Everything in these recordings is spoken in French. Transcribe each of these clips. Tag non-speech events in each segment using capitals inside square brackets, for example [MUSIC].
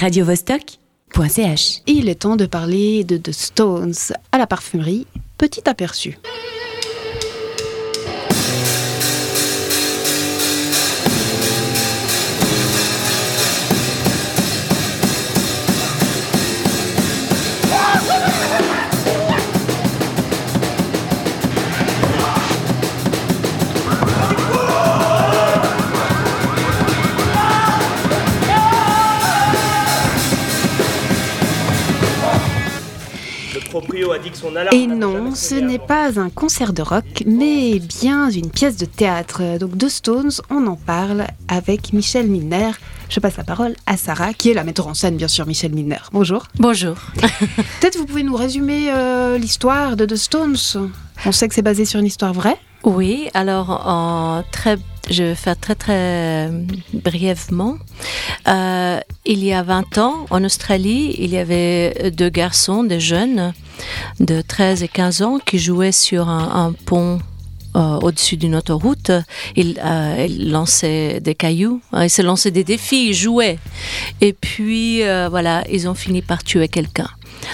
radiovostok.ch. Il est temps de parler de The Stones à la parfumerie. Petit aperçu. Et non, ce n'est pas un concert de rock, mais bien une pièce de théâtre. Donc The Stones, on en parle avec Michel Milner. Je passe la parole à Sarah, qui est la metteur en scène, bien sûr, Michel Milner. Bonjour. Bonjour. [LAUGHS] Peut-être vous pouvez nous résumer euh, l'histoire de The Stones. On sait que c'est basé sur une histoire vraie. Oui, alors très je vais faire très très brièvement. Euh, il y a 20 ans, en Australie, il y avait deux garçons, des jeunes de 13 et 15 ans, qui jouaient sur un, pont euh, au-dessus d'une autoroute. Ils, euh, lançaient des cailloux, ils se lançaient des défis, ils jouaient. Et puis, voilà, ils ont fini par tuer quelqu'un.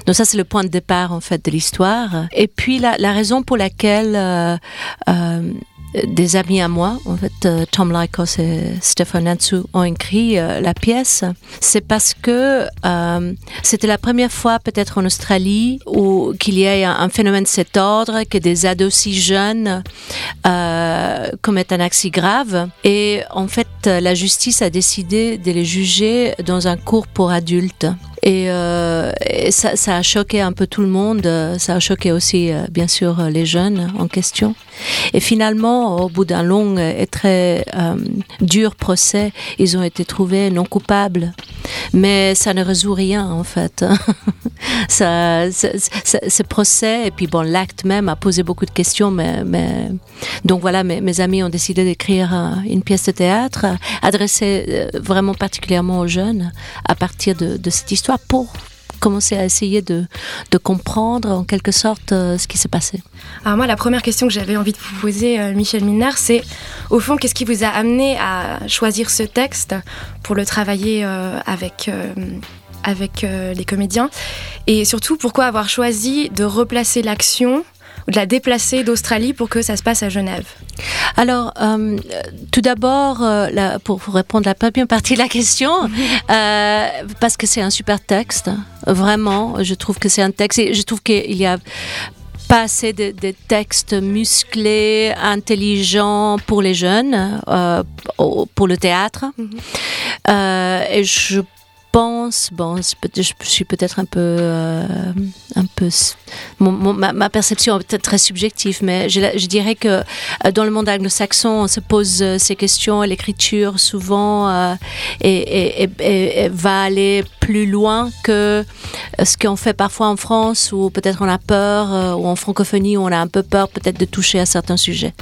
Donc ça, c'est le point de départ en fait de l'histoire. Et puis la, raison pour laquelle des amis à moi, en fait, euh, Tom Lykos et Stefan Natsu ont écrit euh, la pièce, c'est parce que euh, c'était la première fois peut-être en Australie où qu'il y ait un, phénomène de cet ordre, que des ados si jeunes commettent un accident grave. Et en fait, la justice a décidé de les juger dans un cours pour adultes. Et, ça, ça, a choqué un peu tout le monde. Ça a choqué aussi, bien sûr, les jeunes en question. Et finalement, au bout d'un long et très euh, dur procès, ils ont été trouvés non coupables. Mais ça ne résout rien, en fait. [LAUGHS] ce procès, et puis bon, l'acte même a posé beaucoup de questions. Mais. Donc voilà, mes, amis ont décidé d'écrire une pièce de théâtre adressée euh, vraiment particulièrement aux jeunes à partir de cette histoire pour commencer à essayer de, de comprendre en quelque sorte euh, ce qui s'est passé. Alors moi, la première question que j'avais envie de vous poser, euh, Michel Miner, c'est au fond, qu'est-ce qui vous a amené à choisir ce texte pour le travailler euh, avec avec les comédiens? Et surtout, pourquoi avoir choisi de replacer l'action ou de la déplacer d'Australie pour que ça se passe à Genève alors, euh, tout d'abord, euh, pour répondre à la première partie de la question, [LAUGHS] euh, parce que c'est un super texte, vraiment, je trouve que c'est un texte, et je trouve qu'il y a pas assez de, textes musclés, intelligents pour les jeunes, pour le théâtre. Mm-hmm. et je pense, bon, je suis peut-être un peu, euh, un peu, ma, perception est peut-être très subjective, mais je, dirais que euh, dans le monde anglo-saxon, on se pose euh, ces questions l'écriture souvent et, va aller plus loin que ce qu'on fait parfois en France, où peut-être on a peur, ou en francophonie, où on a un peu peur peut-être de toucher à certains sujets.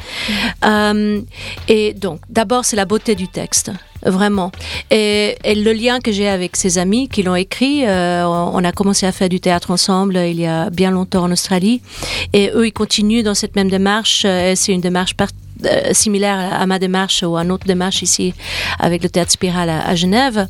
Mm. et donc, d'abord, c'est la beauté du texte vraiment. Et, le lien que j'ai avec ses amis qui l'ont écrit, euh, on a commencé à faire du théâtre ensemble il y a bien longtemps en Australie, et eux, ils continuent dans cette même démarche. C'est une démarche partie euh, similaire à ma démarche ou à notre démarche ici avec le théâtre Spiral à, Genève.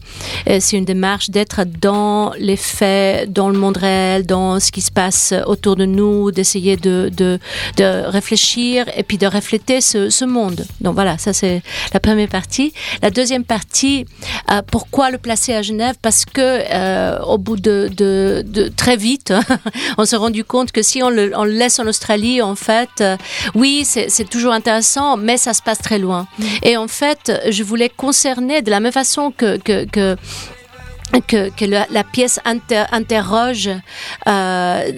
Euh, c'est une démarche d'être dans les faits, dans le monde réel, dans ce qui se passe autour de nous, d'essayer de, de, de, réfléchir et puis de refléter ce, ce monde. Donc voilà, ça c'est la première partie. La deuxième partie, euh, pourquoi le placer à Genève? Parce que au bout de, de, très vite, [LAUGHS] on s'est rendu compte que si on le, on le laisse en Australie, en fait, oui, c'est toujours intéressant mais ça se passe très loin. Et en fait, je voulais concerner de la même façon que que, que la, pièce interroge euh,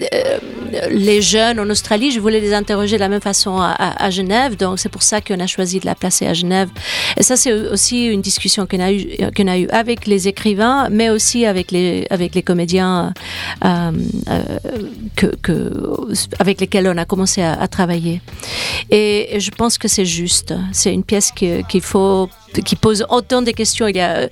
les jeunes en Australie. Je voulais les interroger de la même façon à, Genève, donc c'est pour ça qu'on a choisi de la placer à Genève. Et ça, c'est aussi une discussion qu'on a eue qu'on a eu avec les écrivains, mais aussi avec les, avec les comédiens euh, euh, que, que, avec lesquels on a commencé à, travailler. Et, je pense que c'est juste. C'est une pièce qu'il faut qui pose autant de questions y a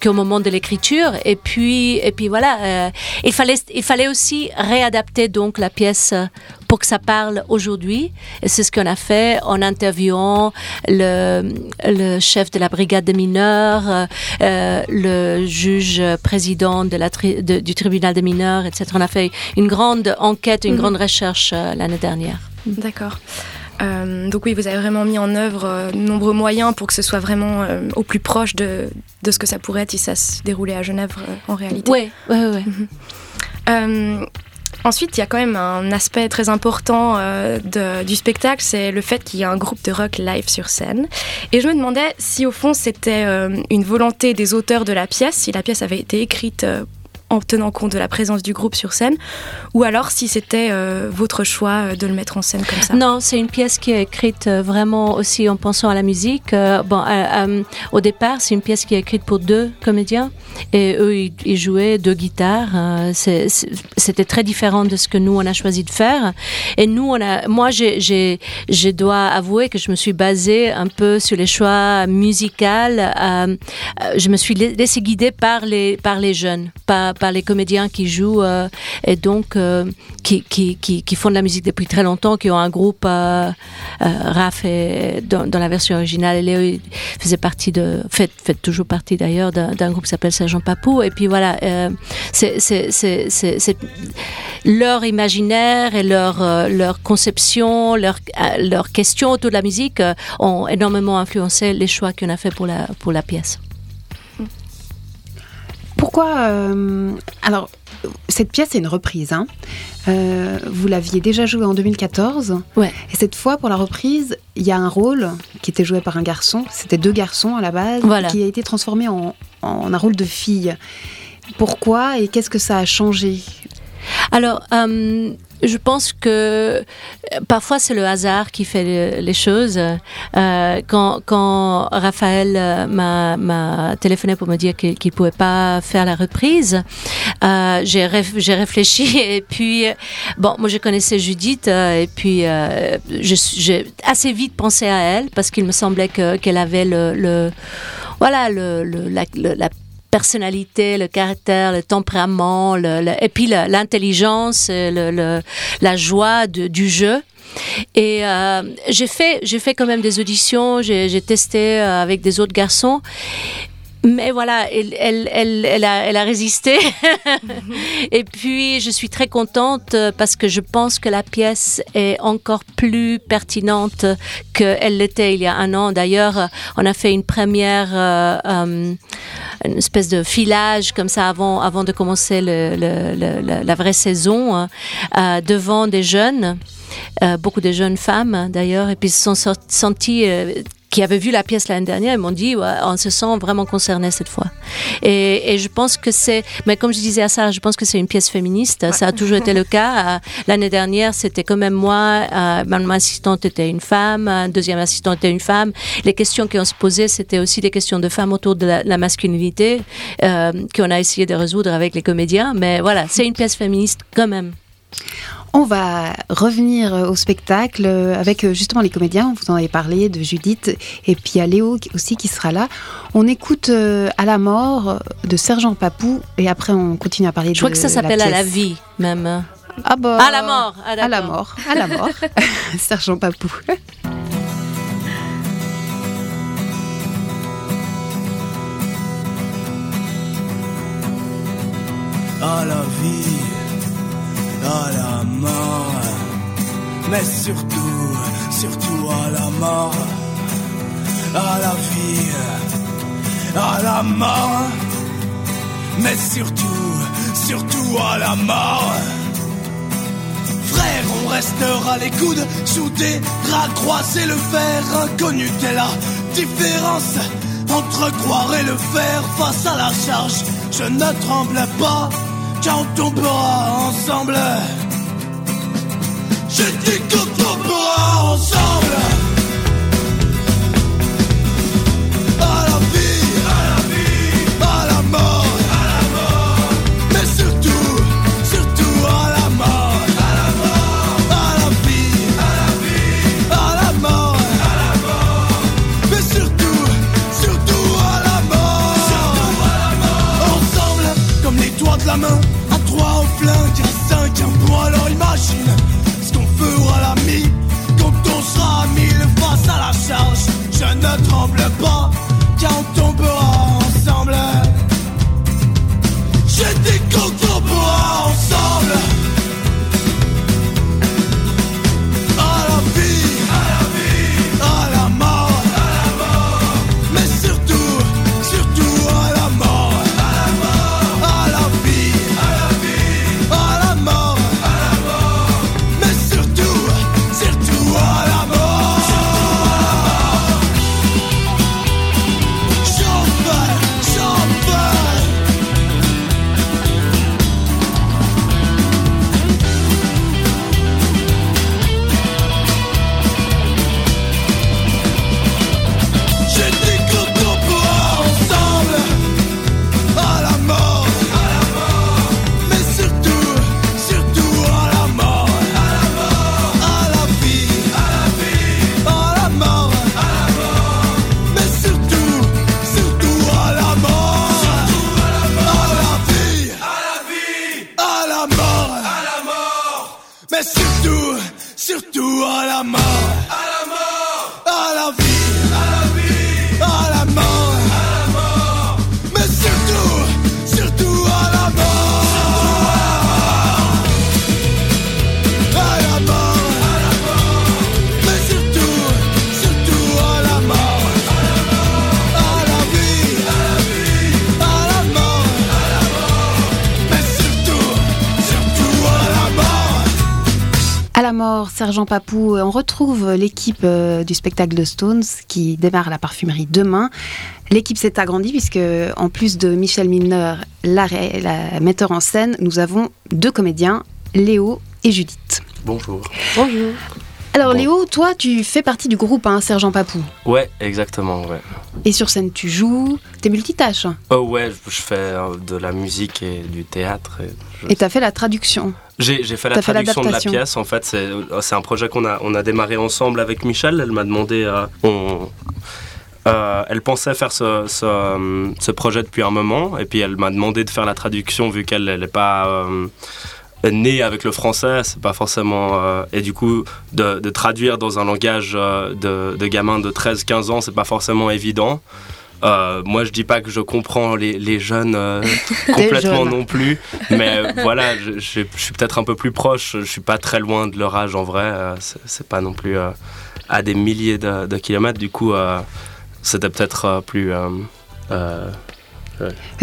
qu'au moment de l'écriture. Et puis, et puis voilà, il fallait, il fallait aussi réadapter donc la pièce pour que ça parle aujourd'hui. Et c'est ce qu'on a fait en interviewant le, le chef de la brigade des mineurs, euh, le juge président de la du tribunal des mineurs, etc. On a fait une grande enquête, une mhm. grande recherche euh, l'année dernière. D'accord. Euh, donc oui, vous avez vraiment mis en œuvre de nombreux moyens pour que ce soit vraiment au plus proche de, de, ce que ça pourrait être si ça se déroulait à Genève en réalité. Oui, oui, oui. Ensuite, il y a quand même un aspect très important euh, du spectacle, c'est le fait qu'il y a un groupe de rock live sur scène. Et je me demandais si au fond c'était euh, une volonté des auteurs de la pièce, si la pièce avait été écrite euh, en tenant compte de la présence du groupe sur scène, ou alors si c'était euh, votre choix euh, de le mettre en scène comme ça? Non, c'est une pièce qui est écrite euh, vraiment aussi en pensant à la musique. bon, au départ, c'est une pièce qui est écrite pour deux comédiens, et eux, ils, jouaient deux guitares. C'était très différent de ce que nous, on a choisi de faire. Et nous, moi, je dois avouer que je me suis basée un peu sur les choix musicaux. je me suis laissée guider par les, par les jeunes, pas par les comédiens qui jouent euh, et donc euh, qui, qui, qui, font de la musique depuis très longtemps, qui ont un groupe, euh, Raph dans, dans, la version originale, et Léo faisait partie de, fait, fait toujours partie d'ailleurs d'un groupe qui s'appelle Sergent Papou. Et puis voilà, c'est leur imaginaire et leur, leur conception, leur, leurs questions autour de la musique ont énormément influencé les choix qu'on a fait pour la, pour la pièce. Pourquoi euh, Alors, cette pièce est une reprise. Hein. Euh, vous l'aviez déjà jouée en 2014. Ouais. Et cette fois, pour la reprise, il y a un rôle qui était joué par un garçon. C'était deux garçons à la base, qui a été transformé en, en, un rôle de fille. Pourquoi et qu'est-ce que ça a changé? Alors, euh, je pense que euh, parfois c'est le hasard qui fait les choses. Euh, quand, quand, Raphaël euh, m'a téléphoné pour me dire qu'il ne pouvait pas faire la reprise, j'ai réfléchi [LAUGHS] et puis, bon, moi je connaissais Judith et puis j'ai assez vite pensé à elle parce qu'il me semblait qu'elle avait le, voilà, le la, la personnalité, le caractère, le tempérament, et puis l'intelligence, le, la joie du jeu. Et euh, j'ai fait, j'ai fait quand même des auditions, j'ai testé euh, avec des autres garçons. Mais voilà, elle, elle, elle, elle, a, résisté. [LAUGHS] et puis, je suis très contente parce que je pense que la pièce est encore plus pertinente qu'elle l'était il y a un an. D'ailleurs, on a fait une première, euh, euh, une espèce de filage comme ça avant, avant de commencer le, le, la vraie saison, hein, euh, devant des jeunes. Euh, beaucoup de jeunes femmes d'ailleurs, et puis se sont sentis euh, qui avaient vu la pièce l'année dernière, ils m'ont dit on se sent vraiment concerné cette fois. Et, je pense que c'est, mais comme je disais à ça, je pense que c'est une pièce féministe. Ça a toujours été le cas. Euh, l'année dernière, c'était quand même moi, euh, ma assistante était une femme, un deuxième assistant était une femme. Les questions qu'on se posait, c'était aussi des questions de femmes autour de la, masculinité euh, qu'on a essayé de résoudre avec les comédiens. Mais voilà, c'est une pièce féministe quand même. On va revenir au spectacle avec euh, justement les comédiens. Vous en avez parlé de Judith et puis il y a Léo aussi qui sera là. On écoute euh, à la mort de Sergent Papou et après on continue à parler. Je crois que ça s'appelle à la vie même. Ah bah, à la mort. Ah, à la mort. À la mort. [LAUGHS] [LAUGHS] Sergent Papou. À la vie à la mort, mais surtout, surtout à la mort, à la vie, à la mort, mais surtout, surtout à la mort. Frère, on restera les coudes soudés, racroiser le fer inconnu est la différence entre croire et le faire. Face à la charge. Je ne tremble pas quand on tombera ensemble. J'ai dit qu'on tombera ensemble. Sergent Papou, on retrouve l'équipe euh, du spectacle de Stones qui démarre à la parfumerie demain. L'équipe s'est agrandie puisque, en plus de Michel Milner, la, metteur en scène, nous avons deux comédiens, Léo et Judith. Bonjour. Bonjour. Alors Bon. Léo, toi, tu fais partie du groupe hein, Sergent Papou. Ouais, exactement, ouais. Et sur scène, tu joues, t'es multitâche. Oh ouais, je je fais euh, de la musique et du théâtre. et je- Et t'as fait la traduction. J'ai fait la fait traduction de la pièce. En fait, c'est euh, c'est un projet qu'on a, on a démarré ensemble avec Michel. Elle m'a demandé. euh, on- euh, elle pensait faire ce, ce, ce projet depuis un moment. Et puis elle m'a demandé de faire la traduction vu qu'elle n'est pas. euh, née avec le français, c'est pas forcément. euh, et du coup, de, de traduire dans un langage de, de gamin de 13-15 ans, c'est pas forcément évident. Euh, moi, je dis pas que je comprends les, les jeunes euh, [LAUGHS] complètement jeunes. non plus, mais euh, voilà, je, je- je suis peut-être un peu plus proche. Je suis pas très loin de leur âge en vrai. euh, c'est- pas non plus à des milliers de, de kilomètres. Du coup, c'était peut-être plus.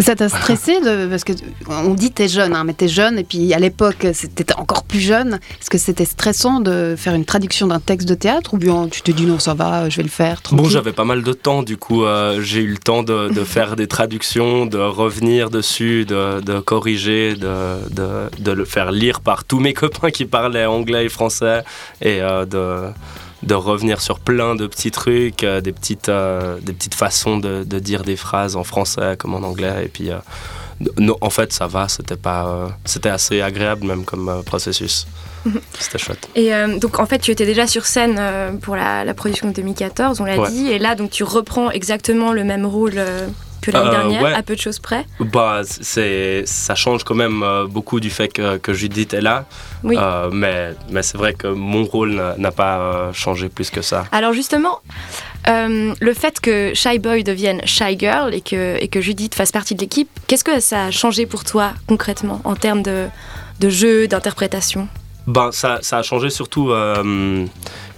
Ça t'a stressé de- parce que on dit t'es jeune, hein, mais t'es jeune et puis à l'époque c'était encore plus jeune. Est-ce que c'était stressant de faire une traduction d'un texte de théâtre ou bien tu te dis non ça va, je vais le faire Bon, j'avais pas mal de temps, du coup, euh, j'ai eu le temps de, de [LAUGHS] faire des traductions, de revenir dessus, de, de corriger, de, de, de le faire lire par tous mes copains qui parlaient anglais et français, et euh, de, de revenir sur plein de petits trucs, euh, des, petites, euh, des petites façons de, de dire des phrases en français comme en anglais, et puis. euh, non, en fait, ça va, c'était pas, c'était assez agréable même comme processus. [LAUGHS] C'était chouette. Et euh, donc en fait, tu étais déjà sur scène euh, pour la, la production de 2014, on l'a Ouais. dit, et là donc tu reprends exactement le même rôle euh, que l'année Euh, dernière, ouais. à peu de choses près. Bah, c'est, ça change quand même euh, beaucoup du fait que, que Judith est là. Oui. Euh, mais mais c'est vrai que mon rôle n'a, pas changé plus que ça. Alors justement, euh, le fait que Shy Boy devienne Shy Girl et que, et que Judith fasse partie de l'équipe, qu'est-ce que ça a changé pour toi concrètement en termes de, de jeu, d'interprétation? Ben, ça, ça a changé surtout euh,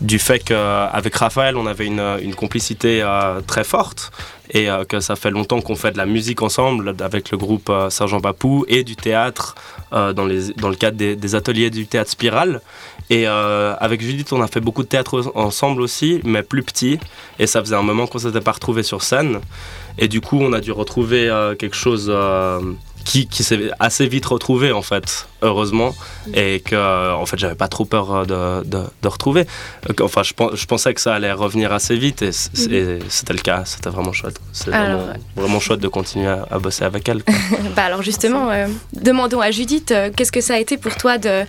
du fait qu'avec Raphaël, on avait une, une complicité euh, très forte et euh, que ça fait longtemps qu'on fait de la musique ensemble avec le groupe euh, Sergent Papou et du théâtre euh, dans, le cadre des, ateliers du théâtre Spirale. Et euh, avec Judith, on a fait beaucoup de théâtre ensemble aussi, mais plus petit. Et ça faisait un moment qu'on s'était pas retrouvés sur scène. Et du coup, on a dû retrouver quelque chose qui, qui s'est assez vite retrouvé, en fait, heureusement. Et que, euh, en fait, j'avais pas trop peur euh, de, de, de retrouver. Euh, Enfin, je, je pensais que ça allait revenir assez vite. Et c'était le cas. C'était vraiment chouette. C'est vraiment, vraiment chouette de continuer à, à bosser avec elle. quoi. [LAUGHS] Bah alors justement, euh, demandons à Judith, euh, qu'est-ce que ça a été pour toi de,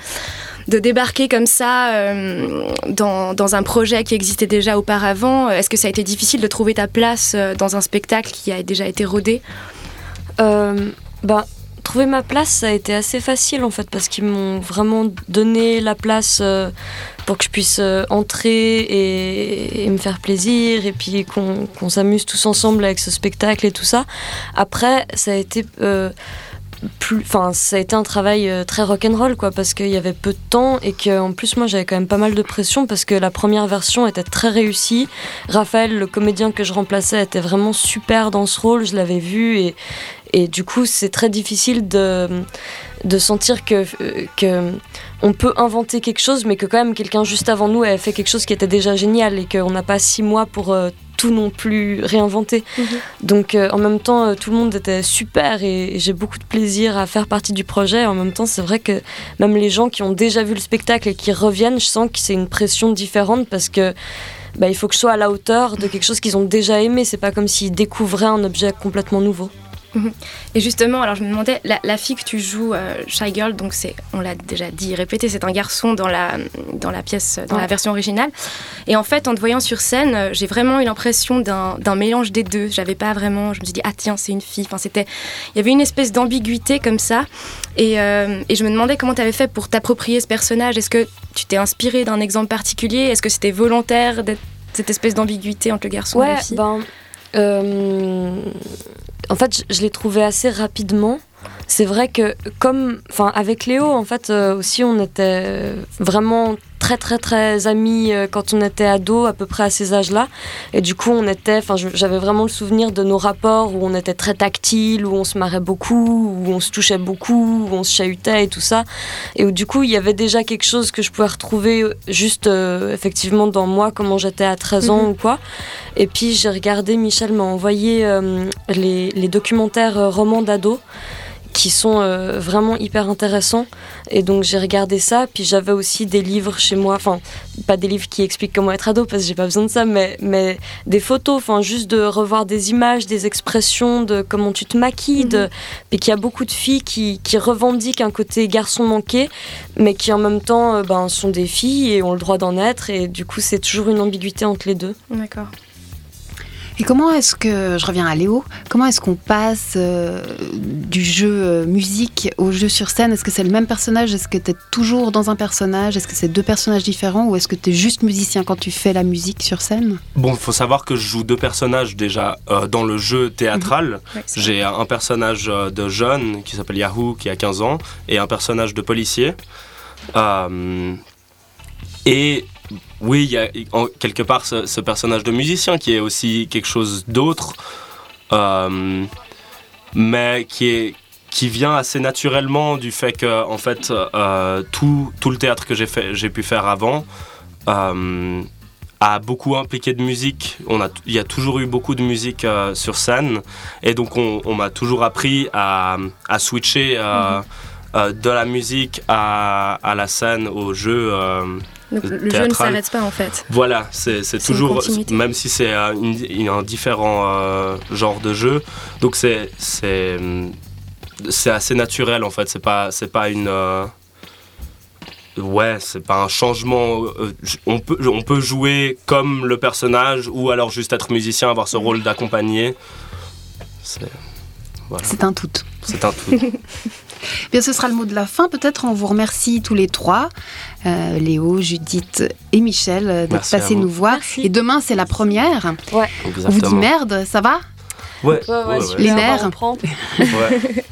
de débarquer comme ça euh, dans, dans un projet qui existait déjà auparavant? Est-ce que ça a été difficile de trouver ta place dans un spectacle qui a déjà été rodé? Euh, ben, trouver ma place, ça a été assez facile en fait, parce qu'ils m'ont vraiment donné la place euh, pour que je puisse euh, entrer et, me faire plaisir, et puis qu'on s'amuse tous ensemble avec ce spectacle et tout ça. Après, ça a été plus, enfin, ça a été un travail euh, très rock'n'roll, quoi, parce qu'il y avait peu de temps et qu'en plus, moi, j'avais quand même pas mal de pression parce que la première version était très réussie. Raphaël, le comédien que je remplaçais, était vraiment super dans ce rôle, je l'avais vu et, et du coup, c'est très difficile de, de sentir que, que on peut inventer quelque chose, mais que quand même quelqu'un juste avant nous avait fait quelque chose qui était déjà génial et qu'on n'a pas six mois pour euh, tout non plus réinventer. Mhm. Donc euh, en même temps, euh, tout le monde était super et, j'ai beaucoup de plaisir à faire partie du projet. En même temps, c'est vrai que même les gens qui ont déjà vu le spectacle et qui reviennent, je sens que c'est une pression différente parce que bah, il faut que je sois à la hauteur de quelque chose qu'ils ont déjà aimé. C'est pas comme s'ils découvraient un objet complètement nouveau. Mhm. Et justement, alors je me demandais, la, fille que tu joues, euh, Shy Girl, donc c'est, on l'a déjà dit, répété, c'est un garçon dans la, dans la pièce, dans la version originale. Et en fait, en te voyant sur scène, euh, j'ai vraiment eu l'impression d'un mélange des deux. J'avais pas vraiment, je me suis dit, ah tiens, c'est une fille. Enfin, c'était, il y avait une espèce d'ambiguïté comme ça. Et, euh, et, je me demandais comment tu avais fait pour t'approprier ce personnage. Est-ce que tu t'es inspiré d'un exemple particulier? Est-ce que c'était volontaire d'être cette espèce d'ambiguïté entre le garçon et la fille? ben, en fait, je, l'ai trouvé assez rapidement. C'est vrai que comme, enfin, avec Léo, en fait, euh, aussi, on était vraiment très très très amis euh, quand on était ado, à peu près à ces âges-là. Et du coup, on était, enfin, j'avais vraiment le souvenir de nos rapports où on était très tactile, où on se marrait beaucoup, où on se touchait beaucoup, où on se chahutait et tout ça. Et où du coup, il y avait déjà quelque chose que je pouvais retrouver euh, juste euh, effectivement dans moi, comment j'étais à 13 ans mhm. ou quoi. Et puis j'ai regardé, Michel m'a envoyé les, les, documentaires romans d'ado qui sont euh, vraiment hyper intéressants. Et donc j'ai regardé ça, puis j'avais aussi des livres chez moi, enfin pas des livres qui expliquent comment être ado parce que j'ai pas besoin de ça, mais, mais des photos, enfin juste de revoir des images, des expressions, de comment tu te maquilles, et mhm. puis qu'il y a beaucoup de filles qui, qui, revendiquent un côté garçon manqué, mais qui en même temps euh, ben, sont des filles et ont le droit d'en être, et du coup c'est toujours une ambiguïté entre les deux. D'accord. Et comment est-ce que, je reviens à Léo, comment est-ce qu'on passe euh, du jeu euh, musique au jeu sur scène? Est-ce que c'est le même personnage? Est-ce que tu es toujours dans un personnage? Est-ce que c'est deux personnages différents? Ou est-ce que tu es juste musicien quand tu fais la musique sur scène? Bon, il faut savoir que je joue deux personnages déjà euh, dans le jeu théâtral. Mhm. J'ai un personnage de jeune qui s'appelle Yahoo, qui a 15 ans, et un personnage de policier. et oui, il y a quelque part ce, personnage de musicien qui est aussi quelque chose d'autre, euh, mais qui, est, qui vient assez naturellement du fait que en fait euh, tout, tout, le théâtre que j'ai pu faire avant euh, a beaucoup impliqué de musique. On a, il y a toujours eu beaucoup de musique sur scène et donc on, m'a toujours appris à, à switcher mm-hmm. de la musique à, à, la scène, au jeu le jeu ne s'arrête pas en fait. Voilà, c'est toujours, même si c'est un, un, différent euh, genre de jeu, donc c'est c'est assez naturel en fait. C'est pas c'est pas une euh, ouais, c'est pas un changement. Euh, on peut on peut jouer comme le personnage ou alors juste être musicien, avoir ce rôle d'accompagner. C'est voilà. un tout. C'est un tout. [LAUGHS] Bien, ce sera le mot de la fin. Peut-être on vous remercie tous les trois, euh, Léo, Judith et Michel, euh, d'être passés nous voir. Et demain, c'est la première. Ouais. On vous dit merde, ça va? Ouais. Les nerfs. ouais.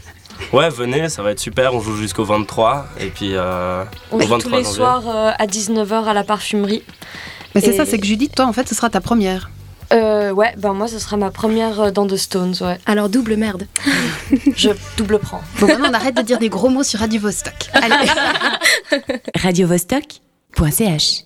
Ouais, venez, ça va être super. On joue jusqu'au 23. Et puis, euh, on joue tous les soirs à 19h à la parfumerie. Mais c'est ça, c'est que Judith, toi, en fait, ce sera ta première. Euh, ouais, ben moi, ce sera ma première euh, dans The Stones, ouais. Alors, double merde. [LAUGHS] Je double prends. Bon, maintenant, on arrête de dire des gros mots sur Radio Vostok. Allez. [LAUGHS] Radio Vostok.ch